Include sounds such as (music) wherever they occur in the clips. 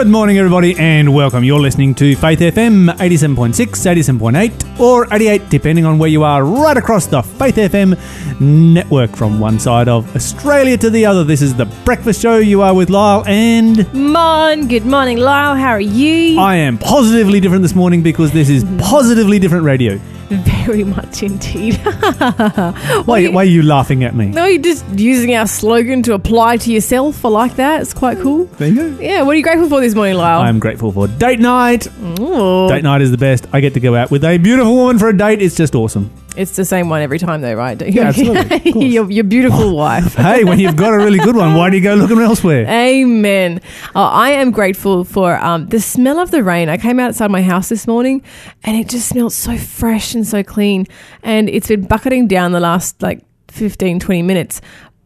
Good morning, everybody, and welcome. You're listening to Faith FM 87.6, 87.8, or 88, depending on where you are, right across the Faith FM network from one side of Australia to the other. This is the breakfast show. You are with Lyle, and Mon, good morning, Lyle. How are you? I am positively different this morning because this is positively different radio. (laughs) Very much indeed. (laughs) Why, why are you laughing at me? no, you're just using our slogan to apply to yourself. I like that. It's quite mm, cool. There you go. Yeah, what are you grateful for this morning, Lyle? I'm grateful for date night. Ooh. Date night is the best. I get to go out with a beautiful woman for a date. It's just awesome. It's the same one every time, though, right? (laughs) Yeah, absolutely. (laughs) Your, your beautiful (laughs) wife. Hey, when you've got a really good one, why do you go looking elsewhere? Amen. Oh, I am grateful for um, the smell of the rain. I came outside my house this morning and it just smelled so fresh and so clean. And it's been bucketing down the last like 15, 20 minutes.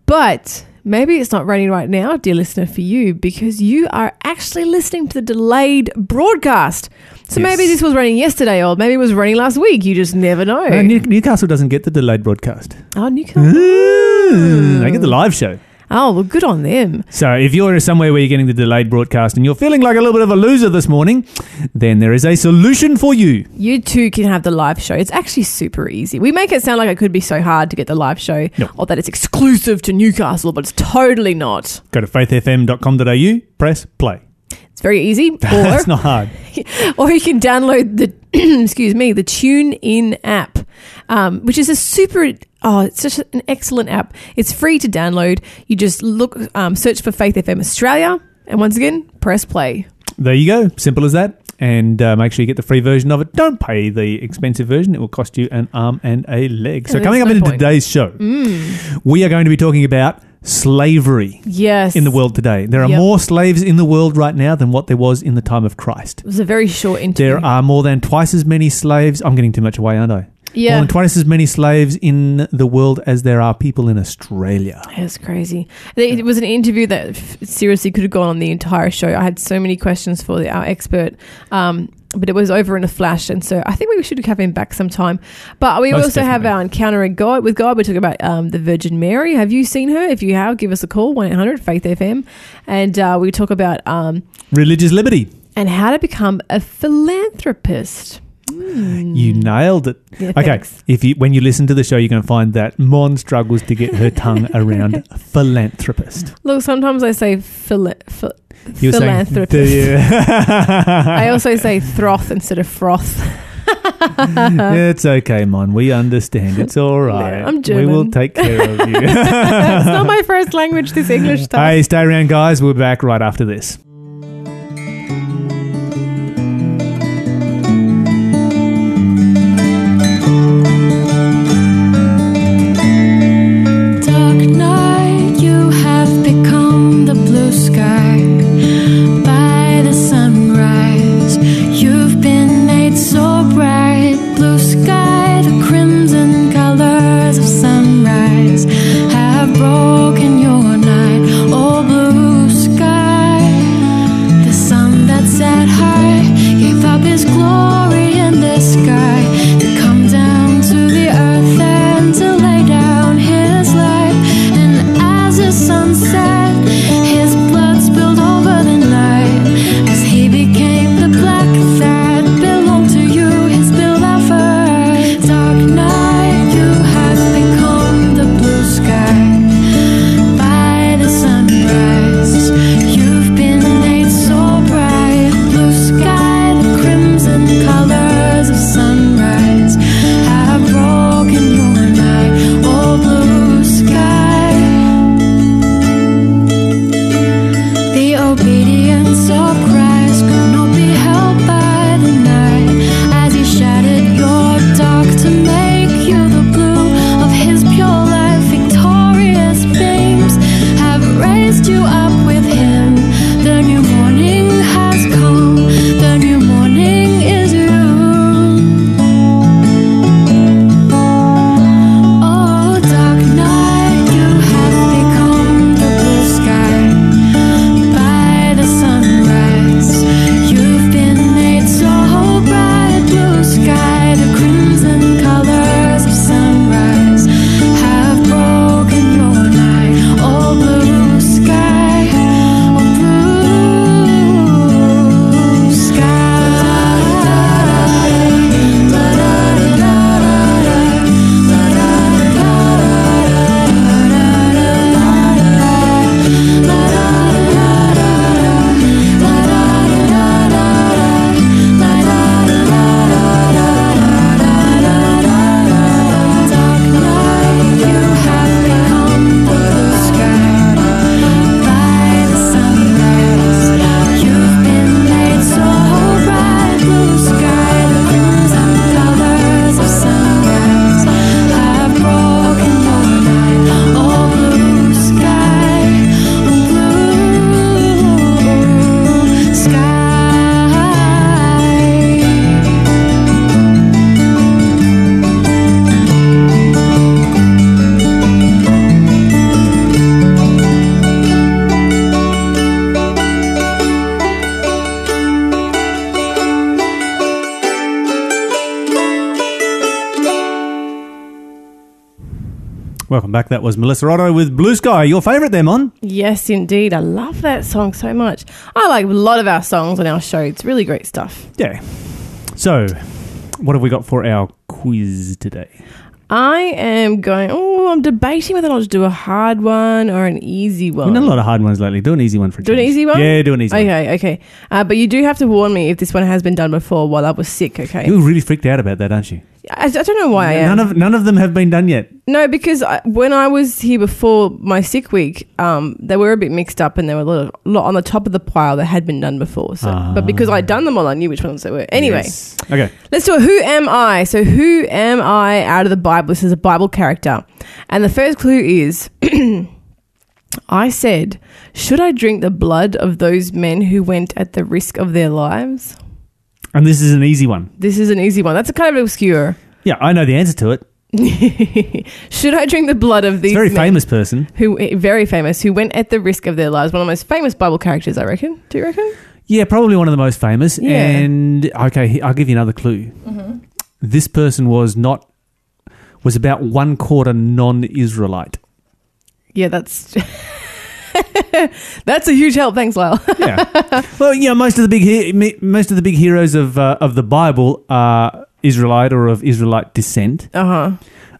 But maybe it's not raining right now, dear listener, for you because you are actually listening to the delayed broadcast. So Yes. maybe this was running yesterday or maybe it was running last week. You just never know. New- Newcastle doesn't get the delayed broadcast. oh, Newcastle. Ooh, they get the live show. Oh, well, good on them. So if you're somewhere where you're getting the delayed broadcast and you're feeling like a little bit of a loser this morning, then there is a solution for you. You too can have the live show. It's actually super easy. We make it sound like it could be so hard to get the live show No. or that it's exclusive to Newcastle, but it's totally not. Go to faithfm.com.au, press play. It's very easy. (laughs) Or, That's not hard. (laughs) or you can download the, (clears throat) excuse me, the Tune In app, um, which is a super, oh, it's such an excellent app. It's free to download. You just look, um, search for Faith FM Australia, and once again, press play. There you go. Simple as that. And uh, make sure you get the free version of it. Don't pay the expensive version. It will cost you an arm and a leg. So coming up point. today's show, we are going to be talking about slavery Yes. in the world today. There are Yep. more slaves in the world right now than what there was in the time of Christ. It was a very short interview. There are more than twice as many slaves. I'm getting too much away, aren't I? Yeah. More than twice as many slaves in the world as there are people in Australia. It's crazy. It was an interview that seriously could have gone on the entire show. I had so many questions for the, our expert, um, but it was over in a flash, and so I think we should have him back sometime. But we Most also have our encounter with God. With God, we talk about um, the Virgin Mary. Have you seen her? If you have, give us a call one eight hundred Faith FM, and uh, we talk about um, Religious liberty. and how to become a philanthropist. Mm. You nailed it. Yeah, Okay, thanks. if you when you listen to the show, you're going to find that Mon struggles to get her tongue around (laughs) philanthropist. Look, sometimes I say phila- ph- philanthropist. the- (laughs) I also say (laughs) froth instead of froth. it's okay, Mon. We understand. It's all right. I'm German. We will take care of you. it's not my first language, this English stuff. hey, stay around, guys. We're back right after this. Back. That was Melissa Otto with Blue Sky. Your favourite there, Mon? Yes, indeed. I love that song so much. I like a lot of our songs on our show. It's really great stuff. Yeah. So, what have we got for our quiz today? I am going, oh, I'm debating whether or not to do a hard one or an easy one. We've done a lot of hard ones lately. Do an easy one for a Do an change. easy one? Yeah, do an easy one. Okay, okay. Uh, but you do have to warn me if this one has been done before while I was sick, okay? You were really freaked out about that, aren't you? I, I don't know why I am. None of none of them have been done yet. No, because I, when I was here before my sick week, um, they were a bit mixed up and there were a lot, of, lot on the top of the pile that had been done before. So, but because I'd done them all, I knew which ones they were. Anyway, Ah. Yes. Okay. let's do it. Who am I? So, who am I out of the Bible? This is a Bible character, and the first clue is. (clears throat) I said, should I drink the blood of those men who went at the risk of their lives? And this is an easy one. This is an easy one. That's a kind of obscure. Yeah, I know the answer to it. (laughs) should I drink the blood of these It's a very men? famous person. who eh, very famous, who went at the risk of their lives. One of the most famous Bible characters, I reckon. Do you reckon? Yeah, probably one of the most famous. Yeah. And okay, he- I'll give you another clue. Mm-hmm. This person was not was about one quarter non-Israelite. Yeah, that's (laughs) (laughs) that's a huge help. Thanks, Lyle. Yeah. (laughs) well, yeah, most of the big he- most of the big heroes of uh, of the Bible are Israelite or of Israelite descent. Uh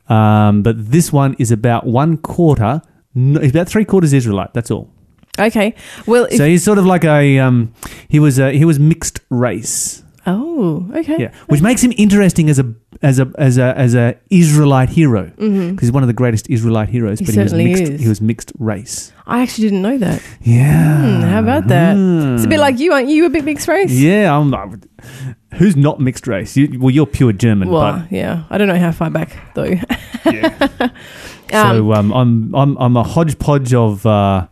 huh. Um, but this one is about one quarter. No, he's about three quarters Israelite. That's all. Okay. Well, if, So he's sort of like a um, he was a, he was mixed race. Oh, okay. Yeah, which makes him interesting as a as a as a as a Israelite hero because hmm he's one of the greatest Israelite heroes. He but he was mixed. is. He was mixed race. I actually didn't know that. Yeah. Hmm, how about that? Hmm. It's a bit like you, aren't you? A bit mixed race. Yeah, I'm. I'm- who's not mixed race? You, well, you're pure German, Well, yeah. I don't know how far back though. yeah. (laughs) Um, so um, I'm I'm I'm a hodgepodge of uh,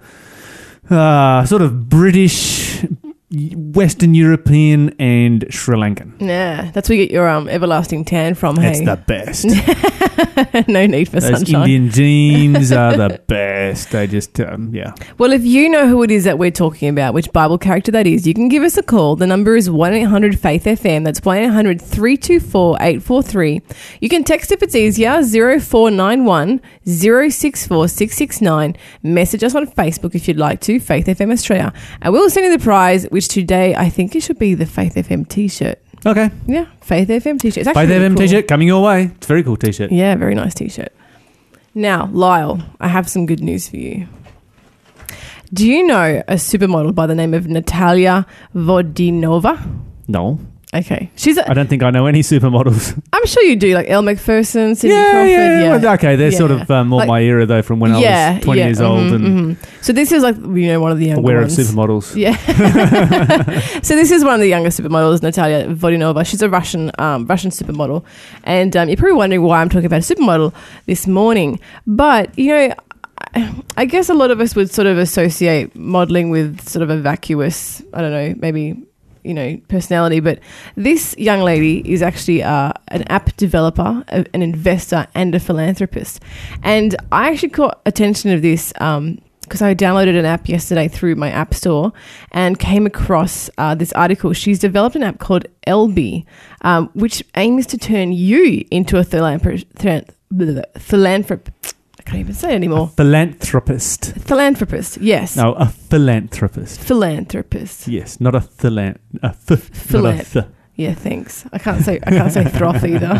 uh, sort of British, Western European, and Sri Lankan. yeah, that's where you get your um everlasting tan from. It's Hey, the (laughs) best. (laughs) no need for Those sunshine. Indian (laughs) jeans are the best. They just um, yeah. Well, if you know who it is that we're talking about, which Bible character that is, you can give us a call. The number is 1 800 Faith FM. That's 1 800 324 843. You can text if it's easier 0491 064 669. Message us on Facebook if you'd like to, Faith FM Australia. And we'll send you the prize, which today I think it should be the Faith FM t shirt. Okay. Yeah, Faith FM t shirt. Faith really FM cool. t-shirt coming your way. It's a very cool t-shirt. Yeah, very nice t shirt. Now, Lyle, I have some good news for you. Do you know a supermodel by the name of Natalia Vodianova? No, Okay, she's. A, I don't think I know any supermodels. (laughs) I'm sure you do, like Elle Macpherson, Cindy yeah, Crawford. yeah, well, okay, they're sort Yeah. of um, more Like- my era though, from when I was 20 yeah, years old mhm, and mhm. So this is like you know one of the younger aware ones. of supermodels. Yeah. (laughs) so this is one of the younger supermodels, Natalia Vodianova. She's a Russian um, Russian supermodel, and um, you're probably wondering why I'm talking about a supermodel this morning. But you know, I, I guess a lot of us would sort of associate modeling with sort of a vacuous, I don't know, maybe you know personality. But this young lady is actually uh, an app developer, a- an investor, and a philanthropist. And I actually caught attention of this. Um, because I downloaded an app yesterday through my app store and came across uh, this article. She's developed an app called Elbi, um, which aims to turn you into a philanthrop- philanthrop. I can't even say anymore. Philanthropist. Philanthropist, yes. No, a philanthropist. Philanthropist. Yes, not a philan. A f- not a Philan- th- Yeah, thanks. I can't say I can't say throth either. (laughs)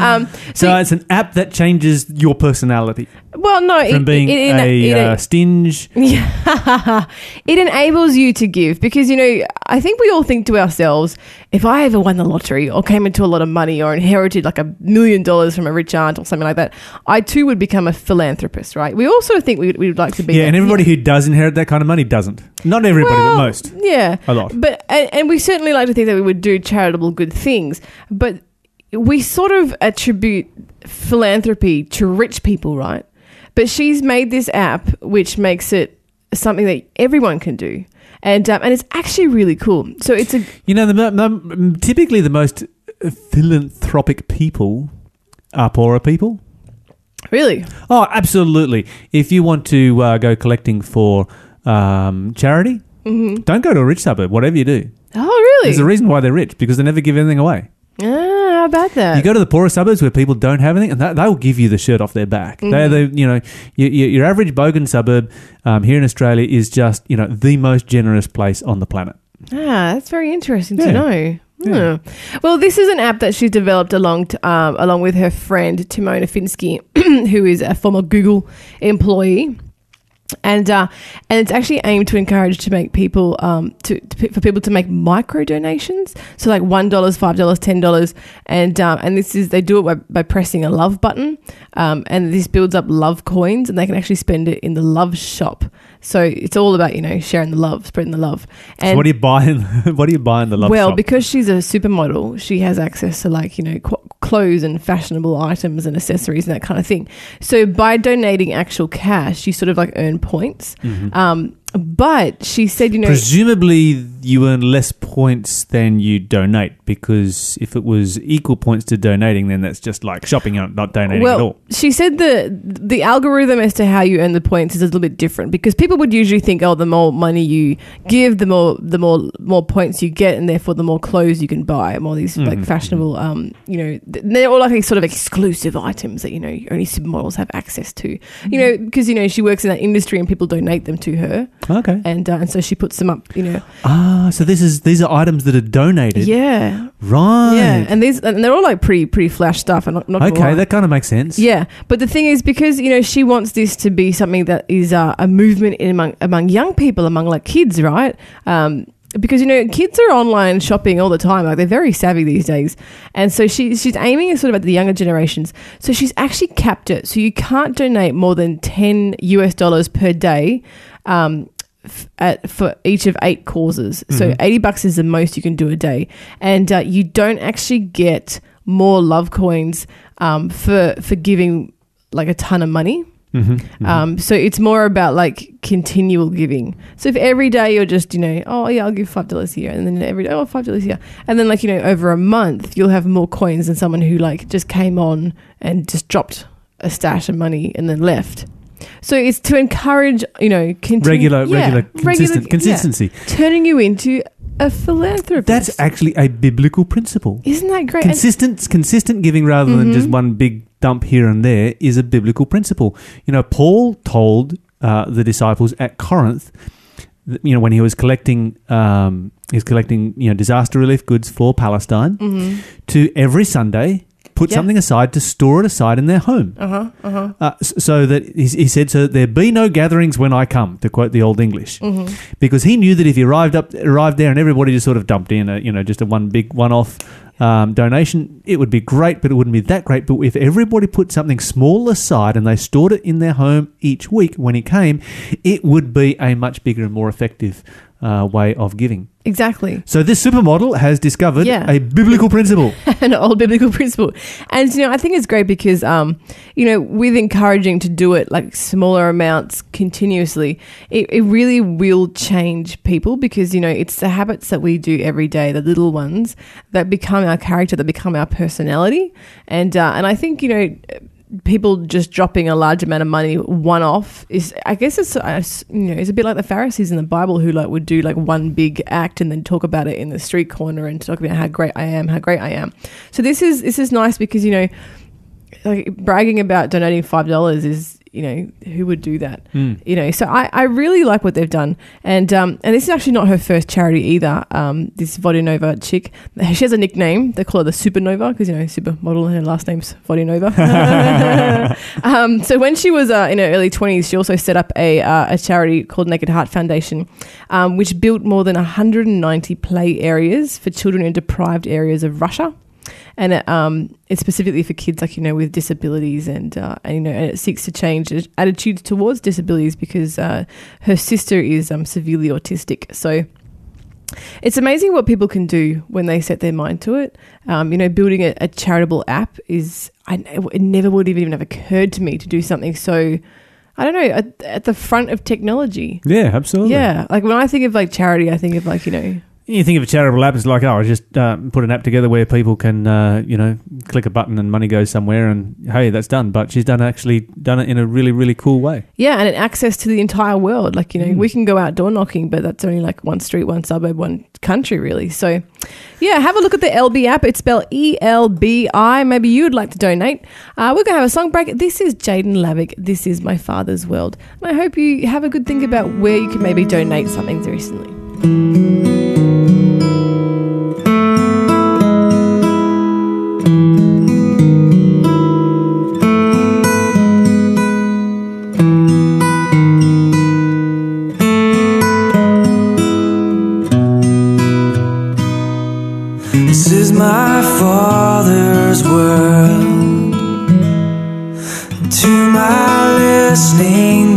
um, So it's an app that changes your personality well, no, from it, being it, it, a it, uh, stinge. Yeah. (laughs) it enables you to give because, you know, I think we all think to ourselves, if I ever won the lottery or came into a lot of money or inherited like a million dollars from a rich aunt or something like that, I too would become a philanthropist, right? We also think we we would like to be. Yeah, that. and everybody who does inherit that kind of money doesn't. Not everybody, Well, but most. Yeah. A lot. But and, and we certainly like to think that we would do charitable good things, but we sort of attribute philanthropy to rich people, right? But she's made this app which makes it something that everyone can do, and um, and it's actually really cool. So it's a You know, the, mo- typically the most philanthropic people are poorer people. really Oh, absolutely. If you want to uh, go collecting for um, charity, hmm don't go to a rich suburb, whatever you do. oh really There's a reason why they're rich because they never give anything away. Ah, how about that? You go to the poorer suburbs where people don't have anything, and that, they will give you the shirt off their back. They're Mm-hmm. the you know your, your, average bogan suburb um, here in Australia is just you know the most generous place on the planet. Ah, that's very interesting Yeah. to know. Yeah. Hmm. Well, this is an app that she's developed along t um, along with her friend Timon Afinsky, (clears throat) who is a former Google employee. And uh, and it's actually aimed to encourage to make people um to, to for people to make micro donations. So like one dollars, five dollars, ten dollars, and um, and this is they do it by, by pressing a love button, um, and this builds up love coins, and they can actually spend it in the love shop. So it's all about you know sharing the love, spreading the love. And so what do you buy? In, (laughs) what do you buy in the love well, shop? because she's a supermodel, she has access to like you know qu- clothes and fashionable items and accessories and that kind of thing. So by donating actual cash, you sort of like earn points. Mhm. Um, but she said, you know, Presumably, you earn less points than you donate because if it was equal points to donating, then that's just like shopping and not donating at all. well, she said the the algorithm as to how you earn the points is a little bit different because people would usually think, oh, the more money you give, the more the more more points you get, and therefore the more clothes you can buy, more these like Mhm. fashionable, um, you know, they're all like these sort of exclusive items that you know only supermodels have access to, you know, because you know she works in that industry and people donate them to her, Okay. and uh, and so she puts them up, you know, Ah, so this is these are items that are donated, yeah, right? yeah, and these and they're all like pretty pretty flash stuff, and not, not okay, that kind of makes sense. Yeah, but the thing is, because you know she wants this to be something that is uh, a movement in among among young people, among like kids, right? Um, because you know kids are online shopping all the time, like they're very savvy these days, and so she she's aiming sort of at the younger generations. So she's actually capped it, so you can't donate more than ten US dollars per day. Um, f- at, for each of eight causes. So Mhm. 80 bucks is the most you can do a day. And uh, you don't actually get more love coins um, for, for giving like a ton of money. Mm-hmm, Um, so it's more about like continual giving. So if every day you're just, you know, oh yeah, I'll give five dollars here, and then every day, oh five dollars here, and then like you know, over a month you'll have more coins than someone who like just came on and just dropped a stash of money and then left. So it's to encourage, you know, continu- regular, yeah, regular, consistent, yeah, consistency. turning you into a philanthropist. That's actually a biblical principle. isn't that great? And- Consistent, consistent giving rather than just Mhm. one big dump here and there is a biblical principle. You know, Paul told uh, the disciples at Corinth, that, you know, when he was collecting, um, he was collecting, you know, disaster relief goods for Palestine, Mhm. to every Sunday put Yeah. something aside to store it aside in their home. Uh-huh, uh-huh. Uh, so that he, he said, so there be no gatherings when I come, to quote the old English, Mhm. because he knew that if he arrived up, arrived there, and everybody just sort of dumped in a, you know, just a one big one-off um, donation, it would be great, but it wouldn't be that great. But if everybody put something small aside and they stored it in their home each week when he came, it would be a much bigger and more effective uh, way of giving. Exactly. So this supermodel has discovered Yeah. a biblical (laughs) principle. an old biblical principle. And you know, I think it's great because um, you know, with encouraging to do it like smaller amounts continuously, it, it really will change people because you know it's the habits that we do every day, the little ones that become our character, that become our personality, and uh, and I think you know. People just dropping a large amount of money one off is, I guess, it's uh, you know, it's a bit like the Pharisees in the Bible who like would do like one big act and then talk about it in the street corner and talk about how great I am, how great I am. So this is this is nice because you know, like bragging about donating five dollars is you know who would do that? Mm. you know so I, I really like what they've done. And um and this is actually not her first charity either um this Vodianova chick. She has a nickname they call her the supernova because you know supermodel and her last name's Vodianova (laughs) um so when she was uh, in her early 20s she also set up a uh, a charity called Naked Heart Foundation um, which built more than 190 play areas for children in deprived areas of Russia and it, um, it's specifically for kids like you know with disabilities and, uh, and you know and it seeks to change attitudes towards disabilities because uh, her sister is um, severely autistic. So it's amazing what people can do when they set their mind to it. Um, you know building a, a charitable app is I, it never would even have occurred to me to do something so I don't know at, at the front of technology. Yeah, absolutely. yeah like when I think of like charity I think of like you know You think of a charitable app, it's like, oh, I just uh, put an app together where people can, uh, you know, click a button and money goes somewhere, and hey, that's done. But she's done actually done it in a really, really cool way. Yeah, and an access to the entire world. Like, you know, we can go out door knocking, but that's only like one street, one suburb, one country, really. So, yeah, have a look at the Elbi app. It's spelled E L B I. Maybe you'd like to donate. Uh, we're going to have a song break. This is Jadon Lavik. This is My Father's World. And I hope you have a good think about where you can maybe donate something recently. Listening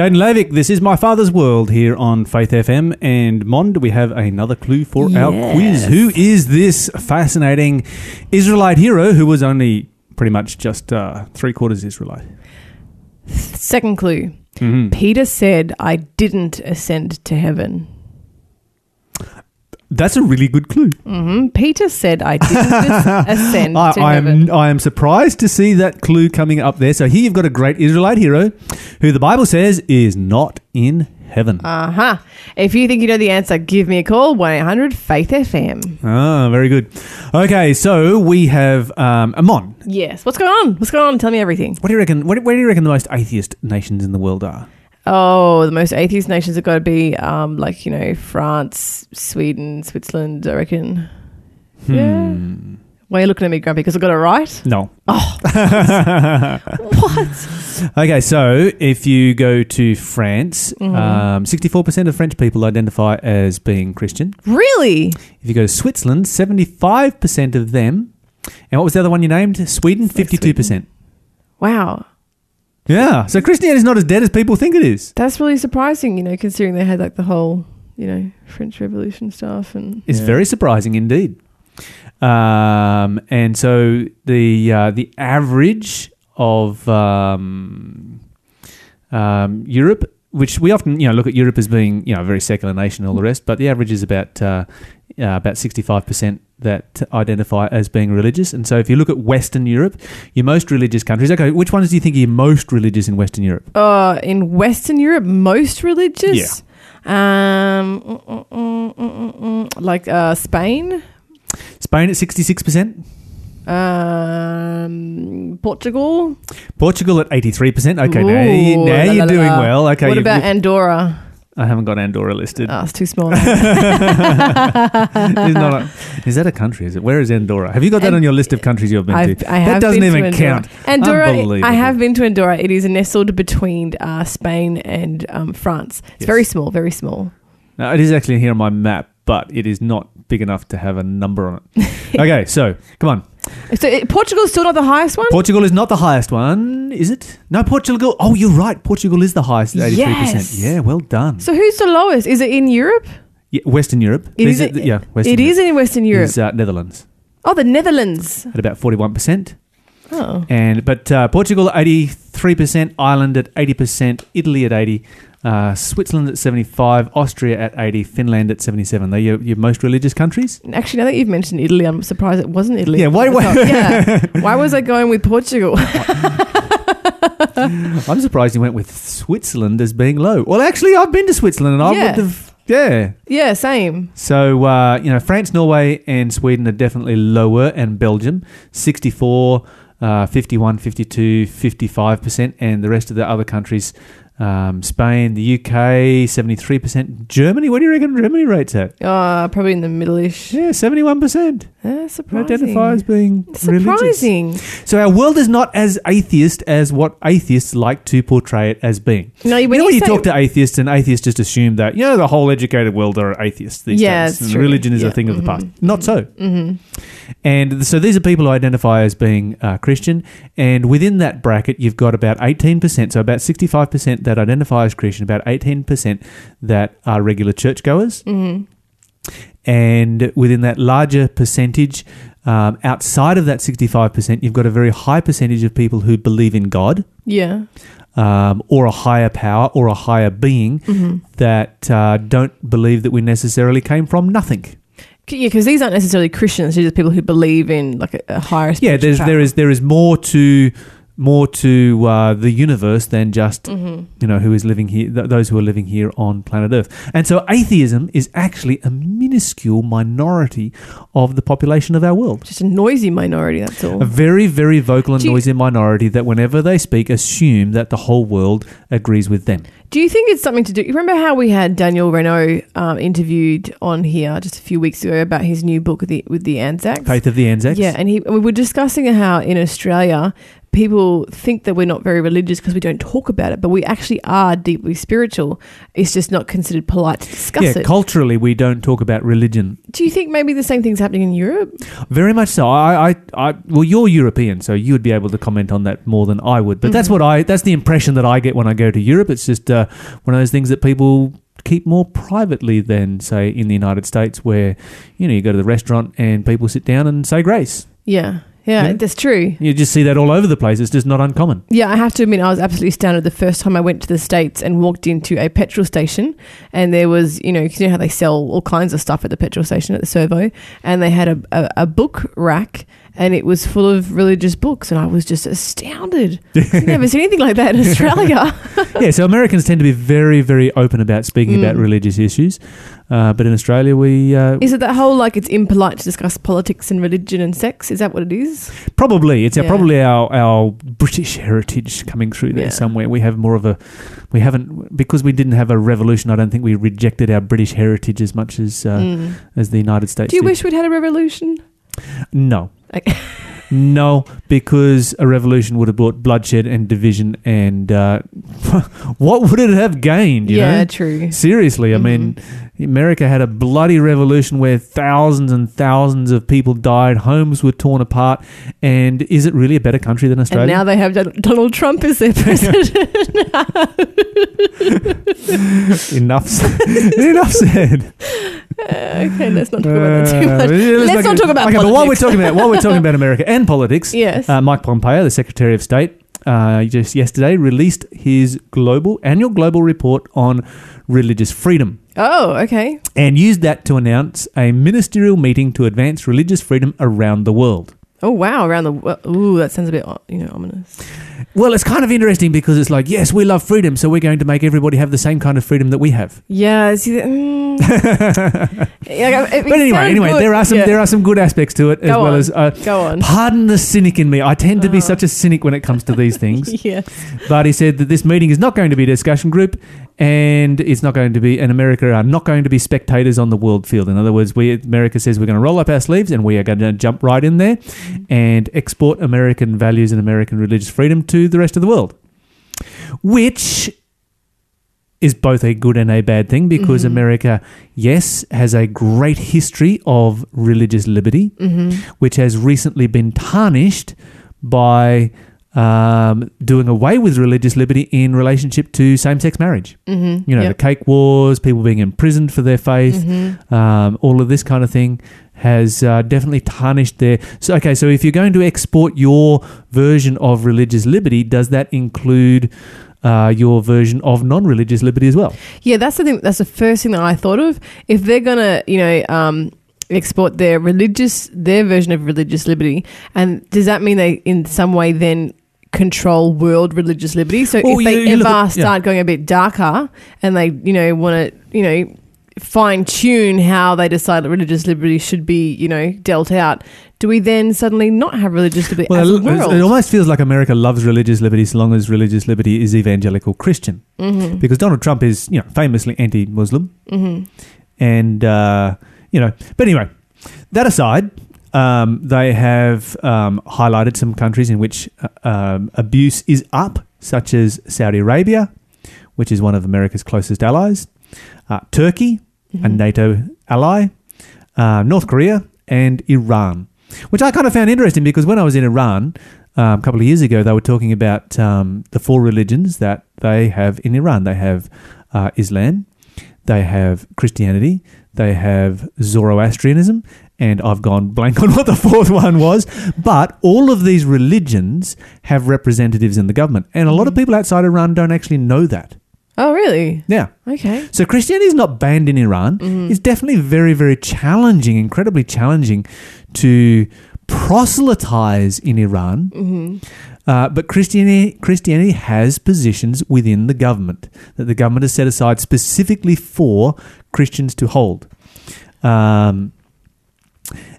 Jadon Lavik. This is My Father's World here on Faith FM. And Mon, we have another clue for our quiz. Who is this fascinating Israelite hero who was only pretty much just uh, three quarters Israelite? Second clue Mhm. Peter said, I didn't ascend to heaven. That's a really good clue. hmm Peter said, I didn't (laughs) ascend I, to I heaven. am I am surprised to see that clue coming up there. So here you've got a great Israelite hero who the Bible says is not in heaven. Uh huh. If you think you know the answer, give me a call 1 800 Faith FM. Ah, very good. Okay, so we have um, Amon. Yes. What's going on? What's going on? Tell me everything. What do you reckon? What, where do you reckon the most atheist nations in the world are? Oh, the most atheist nations have got to be um, like, you know, France, Sweden, Switzerland, I reckon. Yeah. Hmm. Why are you looking at me, Grumpy? Because I got it right? No. (laughs) What? Okay, so if you go to France, Mm-hmm. um, 64% of French people identify as being Christian. Really? If you go to Switzerland, 75% of them. And what was the other one you named? Sweden, 52%. Wow. Yeah, so Christianity is not as dead as people think it is. That's really surprising, you know, considering they had like the whole, you know, French Revolution stuff and It's Yeah. very surprising indeed. Um, and so the uh, the average of um, um, Europe, which we often you know look at Europe as being you know a very secular nation and all the rest, but the average is about uh, uh, about sixty five percent that identify as being religious. And so if you look at Western Europe, your most religious countries. Okay, which ones do you think are most religious in Western Europe? uh in Western Europe, most religious. Yeah. Um mm, mm, mm, like uh Spain. Spain at sixty six percent. Um, Portugal. Portugal at 83%. Okay, now, you, Ooh, now la, you're la, doing la. well. Okay, What about Andorra? I haven't got Andorra listed. Oh, it's too small. (laughs) Not a- (laughs) is that a country? Is it? Where is Andorra? Have you got that And- on your list of countries you've been I've, to? I have that doesn't been to even Andorra. count. Andorra, I have been to Andorra. It is nestled between uh, Spain and um, France. It's Yes. very small, very small. No, it is actually here on my map, but it is not big enough to have a number on it. (laughs) okay, so come on. So it, Portugal's still not the highest one. Portugal is not the highest one, is it? No, Portugal. Oh, you're right. Portugal is the highest 83%. Yes. Yeah, well done. so who's the lowest? Is it in Europe? Yeah, Western Europe. It is- a- yeah, Western it is Europe in Western Europe. is uh, Netherlands oh, the Netherlands. at about 41%. Oh, And but uh, Portugal 83%, Ireland at 80%, Italy at 80, uh, Switzerland at 75, Austria at 80, Finland at 77. They're your, your most religious countries? actually, now that you've mentioned Italy, I'm surprised it wasn't Italy. Yeah, why- why- yeah. (laughs) Why was I going with Portugal? (laughs) I'm surprised you went with Switzerland as being low. Well, actually, I've been to Switzerland and I Yeah. would have, yeah. yeah, same. So, uh, you know, France, Norway, and Sweden are definitely lower, and Belgium, 64, uh, 51, 52, 55%, and the rest of the other countries, um, Spain, the UK, 73%. Germany, what do you reckon Germany rates at? Uh, probably in the middle-ish. Yeah, 71%. Uh, surprising. Identify as being religious. Surprising. So our world is not as atheist as what atheists like to portray it as being. No, when you know, you when you talk to atheists, and atheists just assume that you know the whole educated world are atheists these Yeah, days, religion is a Yeah, thing of the past. mhm. Not so. hmm And so these are people who identify as being uh, Christian, and within that bracket, you've got about eighteen percent, so about sixty-five percent that identify as Christian, about eighteen percent that are regular churchgoers, hmm and within that larger percentage. Um, outside of that 65%, you've got a very high percentage of people who believe in God. Yeah. um, or a higher power or a higher being hmm that uh, don't believe that we necessarily came from nothing. Yeah, because these aren't necessarily Christians. These are people who believe in like a, a higher. Yeah, there's spiritual there is there is more to more to uh, the universe than just hmm you know who is living here th- those who are living here on planet Earth. And so atheism is actually a minuscule minority of the population of our world. Just a noisy minority. That's all. A very, very vocal and you- noisy minority that whenever they speak assume that the whole world agrees with them. Do you think it's something to do? You remember how we had Daniel Reynaud um, interviewed on here just a few weeks ago about his new book with the with the Anzacs? Faith of the Anzacs. Yeah, and he we were discussing how in Australia people think that we're not very religious because we don't talk about it, but we actually are deeply spiritual. It's just not considered polite to discuss Yeah, it. culturally, we don't talk about religion do you think maybe the same thing's happening in Europe? Very much so. I, I, I, well, you're European, so you would be able to comment on that more than I would. But that's Mhm. what I, that's the impression that I get when I go to Europe. It's just uh, one of those things that people keep more privately than, say, in the United States, where you know you go to the restaurant and people sit down and say grace. Yeah, yeah, Yeah. that's true. You just see that all over the place. It's just not uncommon. Yeah, I have to admit, I was absolutely astounded the first time I went to the States and walked into a petrol station. And there was, you know, 'cause you know how they sell all kinds of stuff at the petrol station at the servo. And they had a, a, a book rack and it was full of religious books. And I was just astounded. (laughs) I've never seen anything like that in Australia. (laughs) yeah, so Americans tend to be very, very open about speaking Mm. about religious issues, uh, but in Australia, we uh, is it that whole like it's impolite to discuss politics and religion and sex? Is that what it is? Probably, it's our probably our, our British heritage coming through there Yeah. somewhere. We have more of a, we haven't because we didn't have a revolution. I don't think we rejected our British heritage as much as uh, Mm. as the United States. Do you did. wish we'd had a revolution? No, Okay. (laughs) no, because a revolution would have brought bloodshed and division, and uh, (laughs) what would it have gained? You yeah, know? true. Seriously, I mean, Mm-hmm. America had a bloody revolution where thousands and thousands of people died, homes were torn apart, and is it really a better country than Australia? And now they have Donald Trump as their (laughs) president. (laughs) (laughs) enough, said. enough said. okay, let's not talk about that too Uh, much. yeah, Let's not talk about okay, but while we're politics. talking about while we're talking about America and politics, Yes. uh, Mike Pompeo, the Secretary of State, uh, just yesterday released his global annual global report on religious freedom. Oh, okay. and used that to announce a ministerial meeting to advance religious freedom around the world. Oh wow, around the wo- ooh, that sounds a bit you know ominous. Well, it's kind of interesting because it's like, yes, we love freedom, so we're going to make everybody have the same kind of freedom that we have. Yeah, see, mm, (laughs) Yeah, it- it But anyway, anyway, good. there are some Yeah. there are some good aspects to it as Go well on. as. Uh, Go on. Pardon the cynic in me. I tend to be Oh. such a cynic when it comes to these (laughs) things. Yes. But he said that this meeting is not going to be a discussion group, and it's not going to be. And America are not going to be spectators on the world field. In other words, we America says we're going to roll up our sleeves and we are going to jump right in there and export American values and American religious freedom to the rest of the world, which is both a good and a bad thing because mm-hmm. America, yes, has a great history of religious liberty, mm-hmm. which has recently been tarnished by um, doing away with religious liberty in relationship to same-sex marriage. Mm-hmm. You know, the cake wars, people being imprisoned for their faith, Mm-hmm. um, all of this kind of thing has uh, definitely tarnished their. So, okay, so if you're going to export your version of religious liberty, does that include uh, your version of non-religious liberty as well? Yeah, that's the thing. That's the first thing that I thought of. If they're gonna, you know, um, export their religious, their version of religious liberty, and does that mean they, in some way, then control world religious liberty? So Well, if they you- ever at- yeah. start going a bit darker, and they, you know, want to, you know. Fine tune how they decide that religious liberty should be, you know, dealt out. Do we then suddenly not have religious liberty as a it, world? it almost feels like America loves religious liberty so long as religious liberty is evangelical Christian. mm-hmm. Because Donald Trump is, you know, famously anti-Muslim, Mm-hmm. and uh, you know. But anyway, that aside, um, they have um, highlighted some countries in which uh, um, abuse is up, such as Saudi Arabia, which is one of America's closest allies, uh, Turkey, a NATO ally, uh, North Korea, and Iran. Which I kind of found interesting because when I was in Iran um, a couple of years ago, they were talking about um, the four religions that they have in Iran. They have uh, Islam, they have Christianity, they have Zoroastrianism, and I've gone blank on what the fourth one was. But all of these religions have representatives in the government, and a lot of people outside Iran don't actually know that. Oh, really? Yeah. Okay. So Christianity is not banned in Iran. It's definitely very, very challenging, incredibly challenging to proselytize in Iran. Uh, but Christianity, Christianity has positions within the government that the government has set aside specifically for Christians to hold. Um,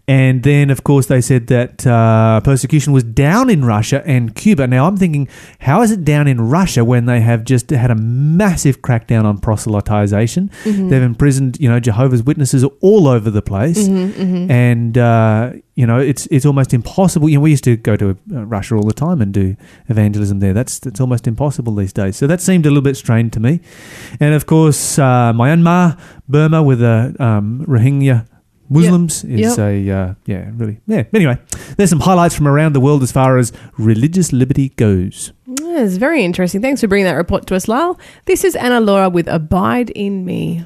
and then, of course, they said that uh, persecution was down in Russia and Cuba. Now, I'm thinking, how is it down in Russia when they have just had a massive crackdown on proselytization? They've imprisoned, you know, Jehovah's Witnesses all over the place, and uh, you know, it's it's almost impossible. You know, we used to go to uh, Russia all the time and do evangelism there. That's that's almost impossible these days. So that seemed a little bit strange to me. And of course, uh, Myanmar, Burma, with the um, Rohingya. Muslims is Yep. a uh, yeah really yeah anyway there's some highlights from around the world as far as religious liberty goes Yeah, it's very interesting. Thanks for bringing that report to us, Lyle. This is Anna Laura with Abide in Me.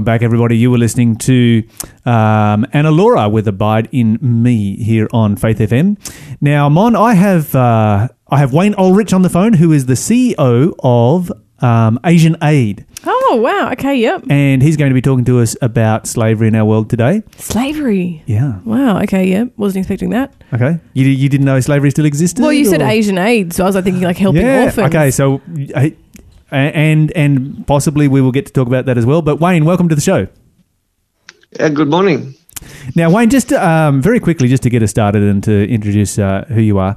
Welcome back, everybody. You were listening to um, Anna Laura with "Abide in Me" here on Faith FM. Now, Mon, I have uh, I have Wayne Ulrich on the phone, who is the CEO of um, Asian Aid, Oh wow. Okay. Yep. and he's going to be talking to us about slavery in our world today. Slavery. Yeah. Wow. Okay. Yep. Wasn't expecting that. Okay. You you didn't know slavery still existed? Well, you said Asian aid, so I was like thinking like helping yeah. orphans. Okay. So, uh, and and possibly we will get to talk about that as well. But Wayne, welcome to the show. Yeah, good morning. Now, Wayne, just um, very quickly, just to get us started and to introduce uh, who you are,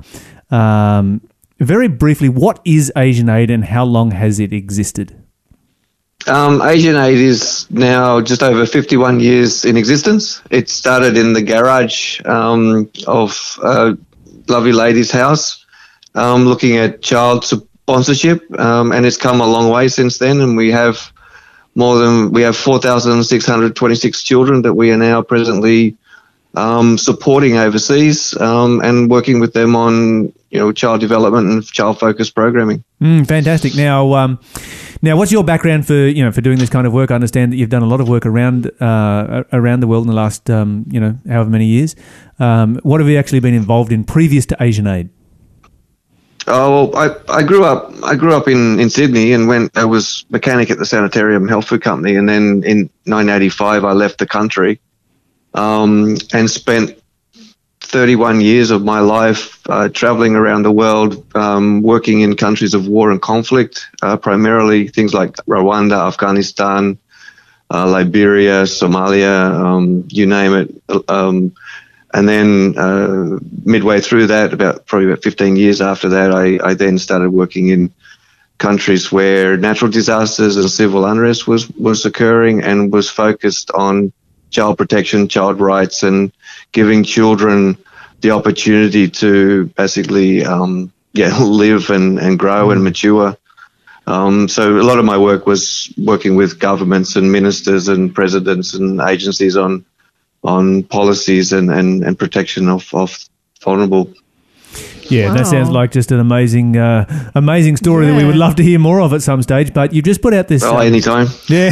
um, very briefly, what is Asian Aid and how long has it existed? Um, Asian Aid is now just over 51 years in existence. It started in the garage um, of a lovely lady's house, um, looking at child sponsorship, um, and it's come a long way since then. And we have more than we have 4,626 children that we are now presently um, supporting overseas um, and working with them on you know child development and child focused programming. Mm, fantastic. Now, um, now, what's your background for you know for doing this kind of work? I understand that you've done a lot of work around uh, around the world in the last um, you know however many years. Um, what have you actually been involved in previous to Asian Aid? Oh, well, I, I grew up I grew up in, in Sydney and went I was mechanic at the Sanitarium Health Food Company and then in 1985 I left the country um, and spent 31 years of my life uh, traveling around the world um, working in countries of war and conflict uh, primarily things like Rwanda Afghanistan uh, Liberia Somalia um, you name it um, and then uh, midway through that, about probably about 15 years after that, I, I then started working in countries where natural disasters and civil unrest was, was occurring and was focused on child protection, child rights, and giving children the opportunity to basically um, yeah, (laughs) live and, and grow and mature. Um, so a lot of my work was working with governments and ministers and presidents and agencies on on policies and, and, and protection of, of vulnerable. Yeah, that sounds like just an amazing, uh, amazing story that we would love to hear more of at some stage. But you just put out this. Oh, uh, anytime. (laughs) Yeah,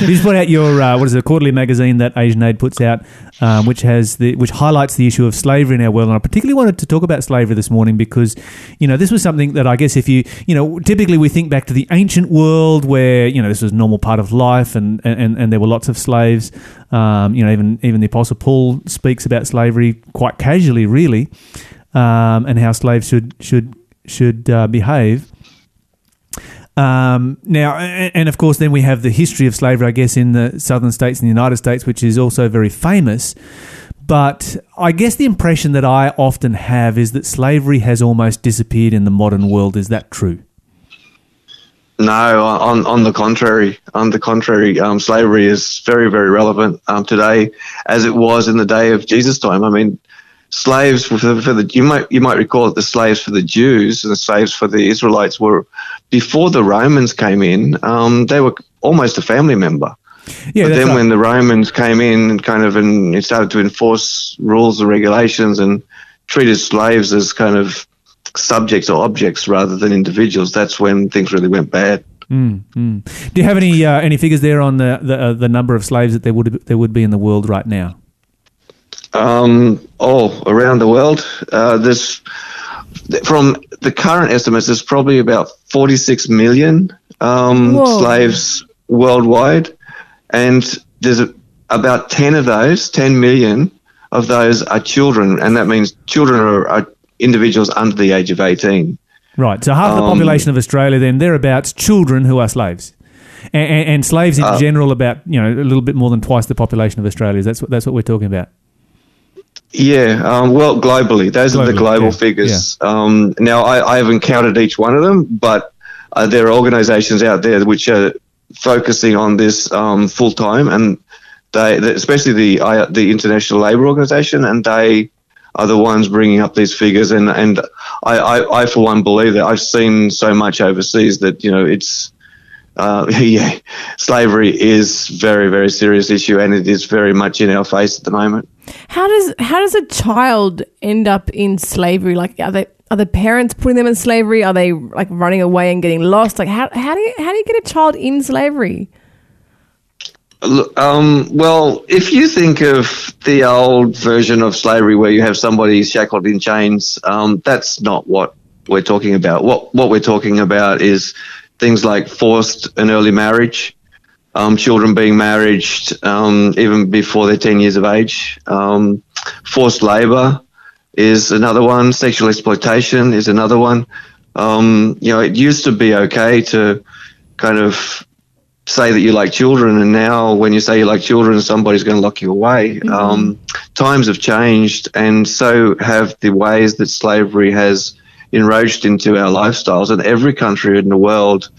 you just put out your uh, what is it, a quarterly magazine that Asian Aid puts out, um, which has the which highlights the issue of slavery in our world. And I particularly wanted to talk about slavery this morning because you know this was something that I guess if you you know typically we think back to the ancient world where you know this was a normal part of life and and, and there were lots of slaves. Um, you know even even the Apostle Paul speaks about slavery quite casually, really, um, and how slaves should should should uh, behave. Um, now, and, of course, then we have the history of slavery, I guess, in the southern states in the United States, which is also very famous. But I guess the impression that I often have is that slavery has almost disappeared in the modern world. Is that true? No, on on the contrary, on the contrary, um, slavery is very very relevant um, today, as it was in the day of Jesus' time. I mean, slaves for, for the you might you might recall that the slaves for the Jews and the slaves for the Israelites were before the Romans came in. Um, they were almost a family member. Yeah, but then right. when the Romans came in and kind of and started to enforce rules and regulations and treated slaves as kind of subjects or objects rather than individuals, that's when things really went bad. Mm, mm. Do you have any uh, any figures there on the the, uh, the number of slaves that there would there would be in the world right now? Um, oh, around the world, uh, there's from the current estimates, there's probably about 46 million um, slaves worldwide, and there's a, about 10 of those, 10 million of those are children, and that means children are, are individuals under the age of 18. Right. So half the Um, population of Australia, then thereabouts, children who are slaves, and, and, and slaves Uh, in general, about you know a little bit more than twice the population of Australia. That's what that's what we're talking about. Yeah, um, well, globally, those are the global yeah, figures. Um, now, I, I haven't counted each one of them, but uh, there are organisations out there which are focusing on this um, full time, and they, especially the the International Labour Organization, and they are the ones bringing up these figures. And and I, I, I for one believe that I've seen so much overseas that you know it's. Uh, (laughs) yeah, slavery is very, very serious issue, and it is very much in our face at the moment. How does how does a child end up in slavery? Like, are they are the parents putting them in slavery? Are they like running away and getting lost? Like, how how do you how do you get a child in slavery? Um, well, if you think of the old version of slavery where you have somebody shackled in chains, um, that's not what we're talking about. What what we're talking about is things like forced and early marriage, um, children being married um, even before they're 10 years of age, um, forced labour is another one, sexual exploitation is another one. Um, you know, it used to be okay to kind of say that you like children, and now when you say you like children, somebody's going to lock you away. Um, times have changed, and so have the ways that slavery has enroached into our lifestyles. In every country in the world,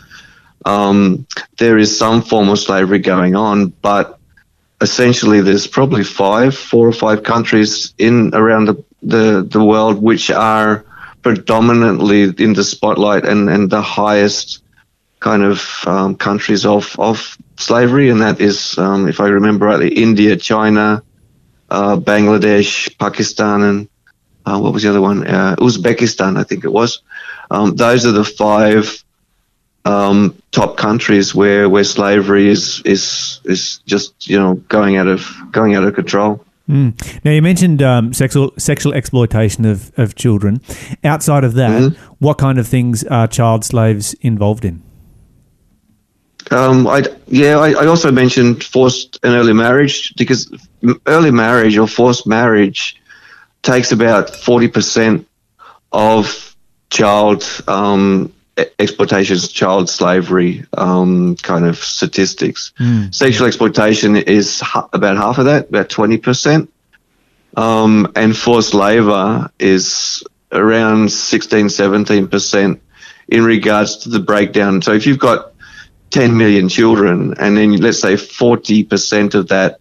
um, there is some form of slavery going on, but essentially there's probably five, four or five countries in around the, the, the world which are predominantly in the spotlight and, and the highest kind of um, countries of, of slavery, and that is, um, if I remember rightly, India, China, uh, Bangladesh, Pakistan, and uh, what was the other one? Uh, Uzbekistan, I think it was. Um, those are the five um, top countries where, where slavery is is is just you know going out of going out of control. Now you mentioned um, sexual sexual exploitation of, of children. Outside of that, Mm-hmm. what kind of things are child slaves involved in? Um, I yeah, I, I also mentioned forced and early marriage because early marriage or forced marriage takes about forty percent of child um, exploitations, child slavery um, kind of statistics. Sexual exploitation is ha- about half of that, about twenty percent, um, and forced labour is around 16, 17 percent in regards to the breakdown. So if you've got 10 million children, and then let's say 40% of that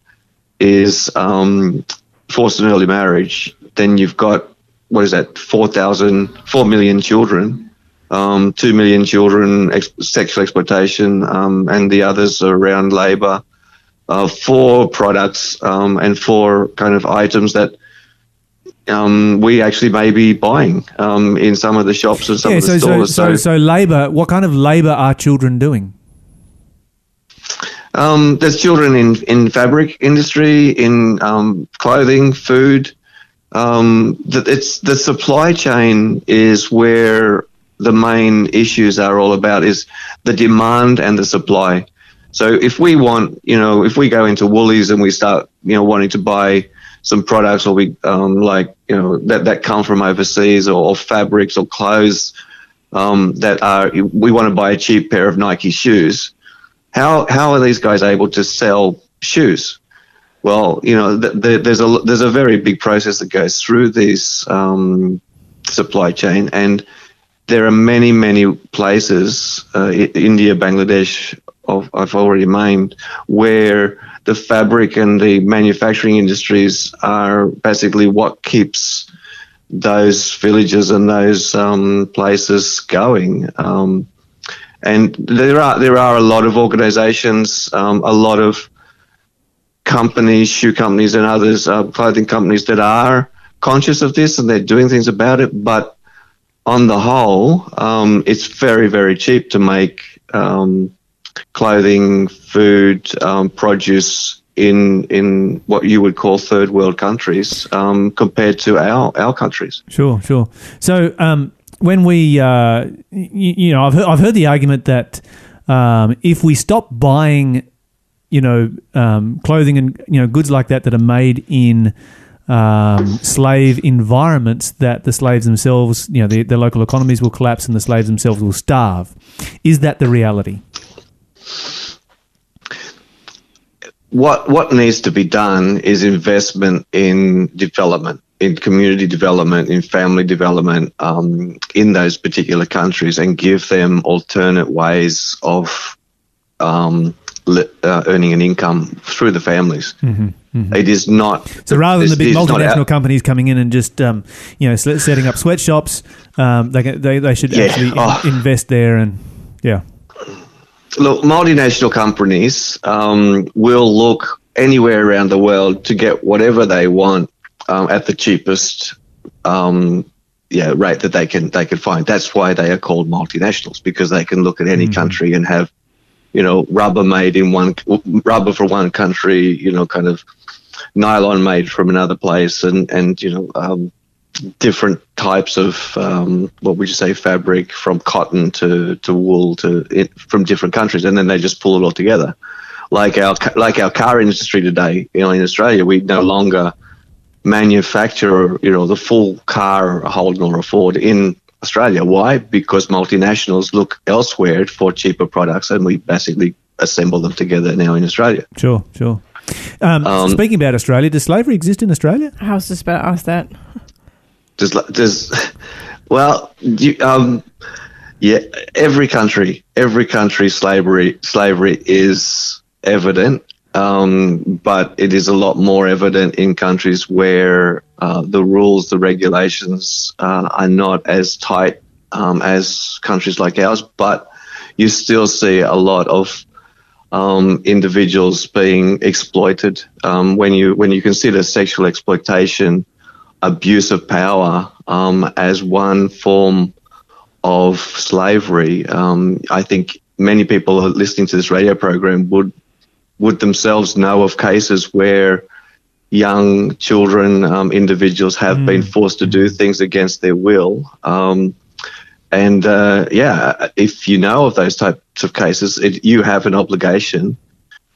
is um, forced and early marriage, then you've got, what is that, 4,000, 4 million children, um, 2 million children, ex- sexual exploitation, um, and the others are around labour. Uh, for products um, and for kind of items that um, we actually may be buying um, in some of the shops and some yeah, of the so, so stores. so so labour. What kind of labour are children doing? Um, there's children in, in fabric industry, in um, clothing, food. Um, the, it's the supply chain is where the main issues are all about is the demand and the supply. So if we want, you know, if we go into Woolies and we start, you know, wanting to buy some products or we um, like, you know, that, that come from overseas or, or fabrics or clothes um, that are, we want to buy a cheap pair of Nike shoes how how are these guys able to sell shoes? Well, you know, th- th- there's a there's a very big process that goes through this um, supply chain, and there are many many places, uh, India, Bangladesh, of, I've already named, where the fabric and the manufacturing industries are basically what keeps those villages and those um, places going. Um, and there are there are a lot of organisations, um, a lot of companies, shoe companies, and others, uh, clothing companies that are conscious of this and they're doing things about it. But on the whole, um, it's very very cheap to make um, clothing, food, um, produce in in what you would call third world countries um, compared to our our countries. Sure, sure. So um, when we, uh, you, you know, I've heard, I've heard the argument that um, if we stop buying, you know, um, clothing and you know goods like that that are made in um, slave environments, that the slaves themselves, you know, the, local economies will collapse and the slaves themselves will starve. Is that the reality? what what needs to be done is investment in development, in community development, in family development um, in those particular countries, and give them alternate ways of um, uh, earning an income through the families. It is not Mm-hmm, So rather than the big multinational companies coming in and just um, you know setting up sweatshops, um, they, they they should Yeah. actually in- Oh. invest there and yeah. look, multinational companies um, will look anywhere around the world to get whatever they want um, at the cheapest um, yeah, rate that they can they can find. That's why they are called multinationals because they can look at any country and have you know rubber made in one rubber for one country, you know, kind of nylon made from another place, and and you know. Um, different types of um, what would you say fabric from cotton to, to wool to it, from different countries and then they just pull it all together like our like our car industry today you know in Australia we no longer manufacture you know the full car a Holden or a Ford in Australia why because multinationals look elsewhere for cheaper products and we basically assemble them together now in Australia Sure, sure. Um, Um, speaking about Australia, does slavery exist in Australia? I was just about to ask that. There's, li- there's, well, you, um, yeah, every country, every country, slavery, slavery is evident, um, but it is a lot more evident in countries where uh, the rules, the regulations uh, are not as tight um, as countries like ours. But you still see a lot of um, individuals being exploited. Um, when you when you consider sexual exploitation, abuse of power um, as one form of slavery, um, I think many people listening to this radio program would would themselves know of cases where young children, um, individuals have been forced to do things against their will. Um, and uh, yeah, if you know of those types of cases, it, you have an obligation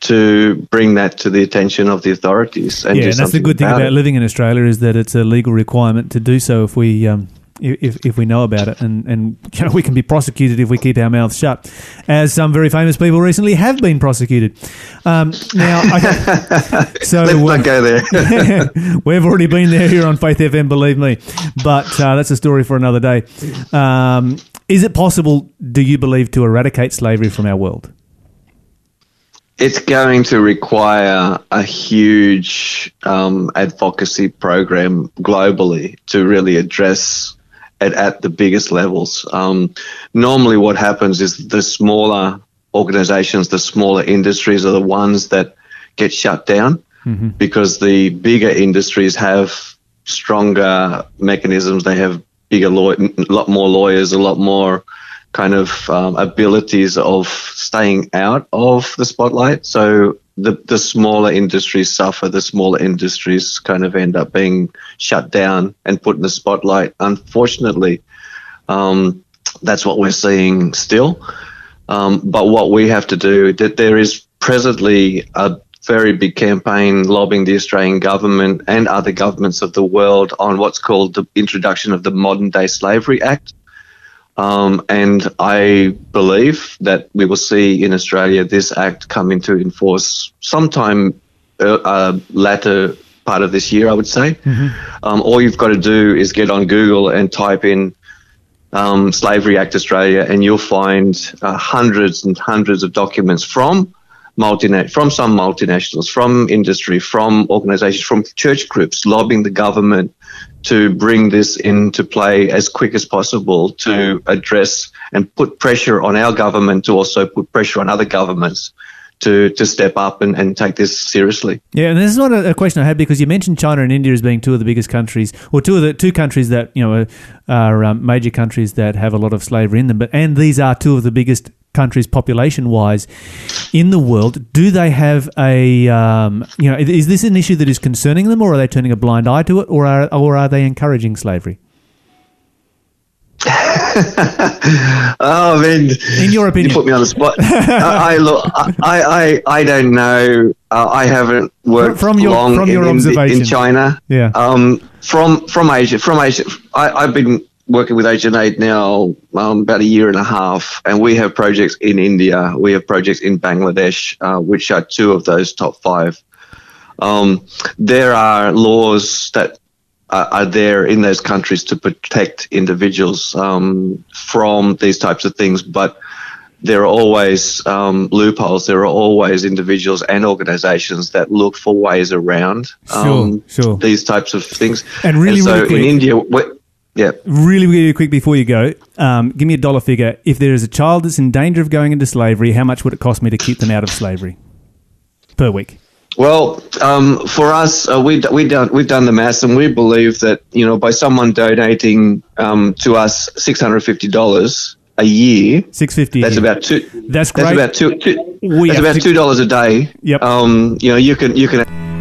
to bring that to the attention of the authorities. And yeah, and that's the good thing about living in Australia is that it's a legal requirement to do so if we um, if, if we know about it, and and you know, we can be prosecuted if we keep our mouths shut, as some very famous people recently have been prosecuted. Um, now, okay, (laughs) so Let's not go there. (laughs) We've already been there here on Faith FM, believe me. But uh, that's a story for another day. Um, is it possible, do you believe, to eradicate slavery from our world? it's going to require a huge um, advocacy program globally to really address it at the biggest levels. Um, normally, what happens is the smaller organizations, the smaller industries are the ones that get shut down because the bigger industries have stronger mechanisms. They have bigger law, a lot more lawyers, a lot more kind of um, abilities of staying out of the spotlight. So the the smaller industries suffer. The smaller industries kind of end up being shut down and put in the spotlight. Unfortunately, um, that's what we're seeing still. Um, but what we have to do, that there is presently a very big campaign lobbying the Australian government and other governments of the world on what's called the introduction of the Modern Day Slavery Act. Um, and I believe that we will see in Australia this act come into enforce sometime uh, uh, latter part of this year, I would say. Um, all you've got to do is get on Google and type in um, Slavery Act Australia, and you'll find uh, hundreds and hundreds of documents from multina- from some multinationals, from industry, from organisations, from church groups lobbying the government to bring this into play as quick as possible to address and put pressure on our government to also put pressure on other governments to, to step up and, and take this seriously. Yeah, and this is not a, a question I had because you mentioned China and India as being two of the biggest countries, or two of the two countries that you know are, are um, major countries that have a lot of slavery in them. But and these are two of the biggest countries population wise in the world. Do they have a um, you know is this an issue that is concerning them, or are they turning a blind eye to it, or are or are they encouraging slavery? (laughs) Oh, man. In your opinion, You put me on the spot. I, I look. I, I, I don't know. Uh, I haven't worked From your- long from your in, observation. in China. Yeah. Um, from from Asia, from Asia. I, I've been working with Asian Aid now um, about a year and a half, and we have projects in India. We have projects in Bangladesh, uh, which are two of those top five. Um, there are laws that are, are there in those countries to protect individuals um, from these types of things, but there are always um, loopholes. There are always individuals and organisations that look for ways around um, Sure, sure. these types of things. And really, so really in India, we yeah, really, really quick before you go, um, give me a dollar figure. If there is a child that's in danger of going into slavery, how much would it cost me to keep them out of slavery per week? Well, um, for us, uh, we we done we've done the maths, and we believe that you know by someone donating um, to us six hundred fifty dollars a year, Six fifty. that's about two. That's great. That's about two. two that's about two dollars a day. Yep. Um, you know, you can you can.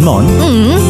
Hey, Mon, do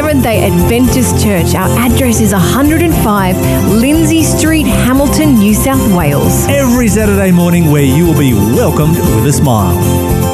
Seventh day Adventist Church. Our address is 105 Lindsay Street, Hamilton, New South Wales. Every Saturday morning, where you will be welcomed with a smile.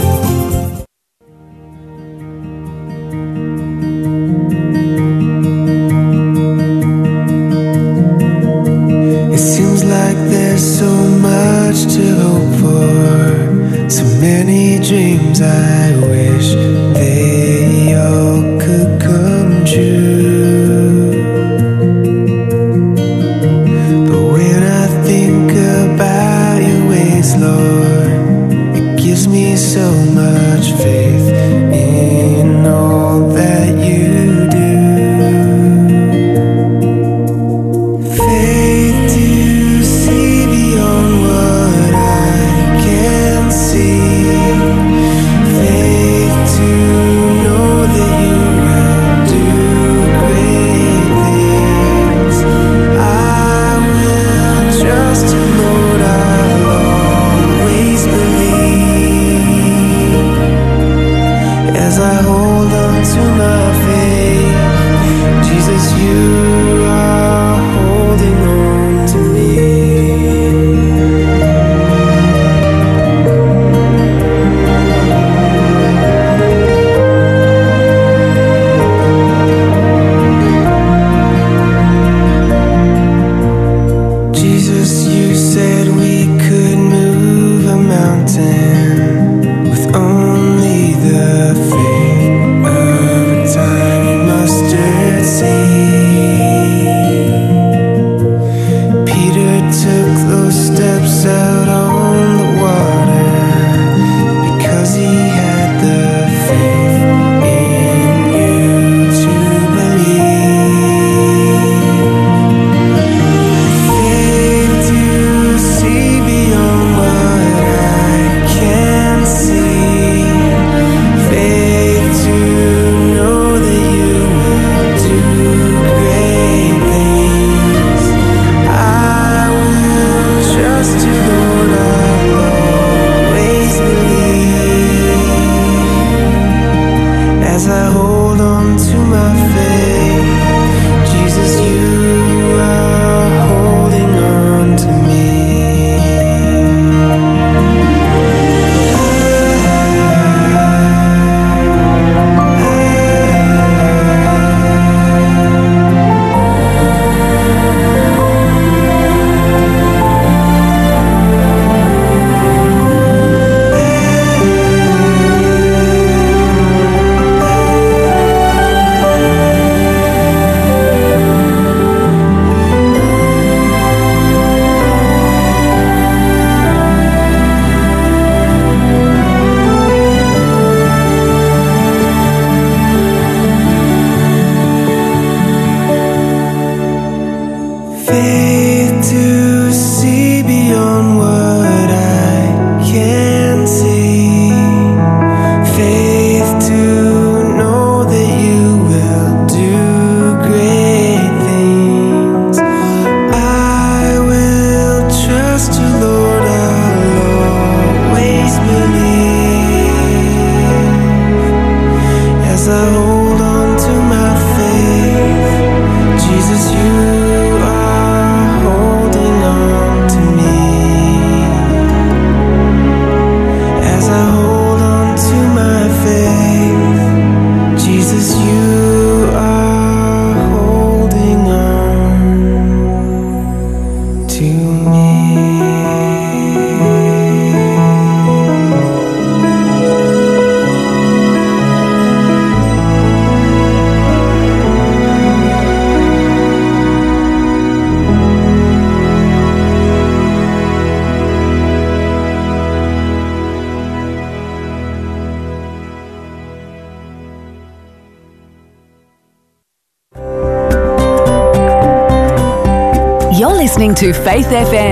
Faith FM, positively different radio.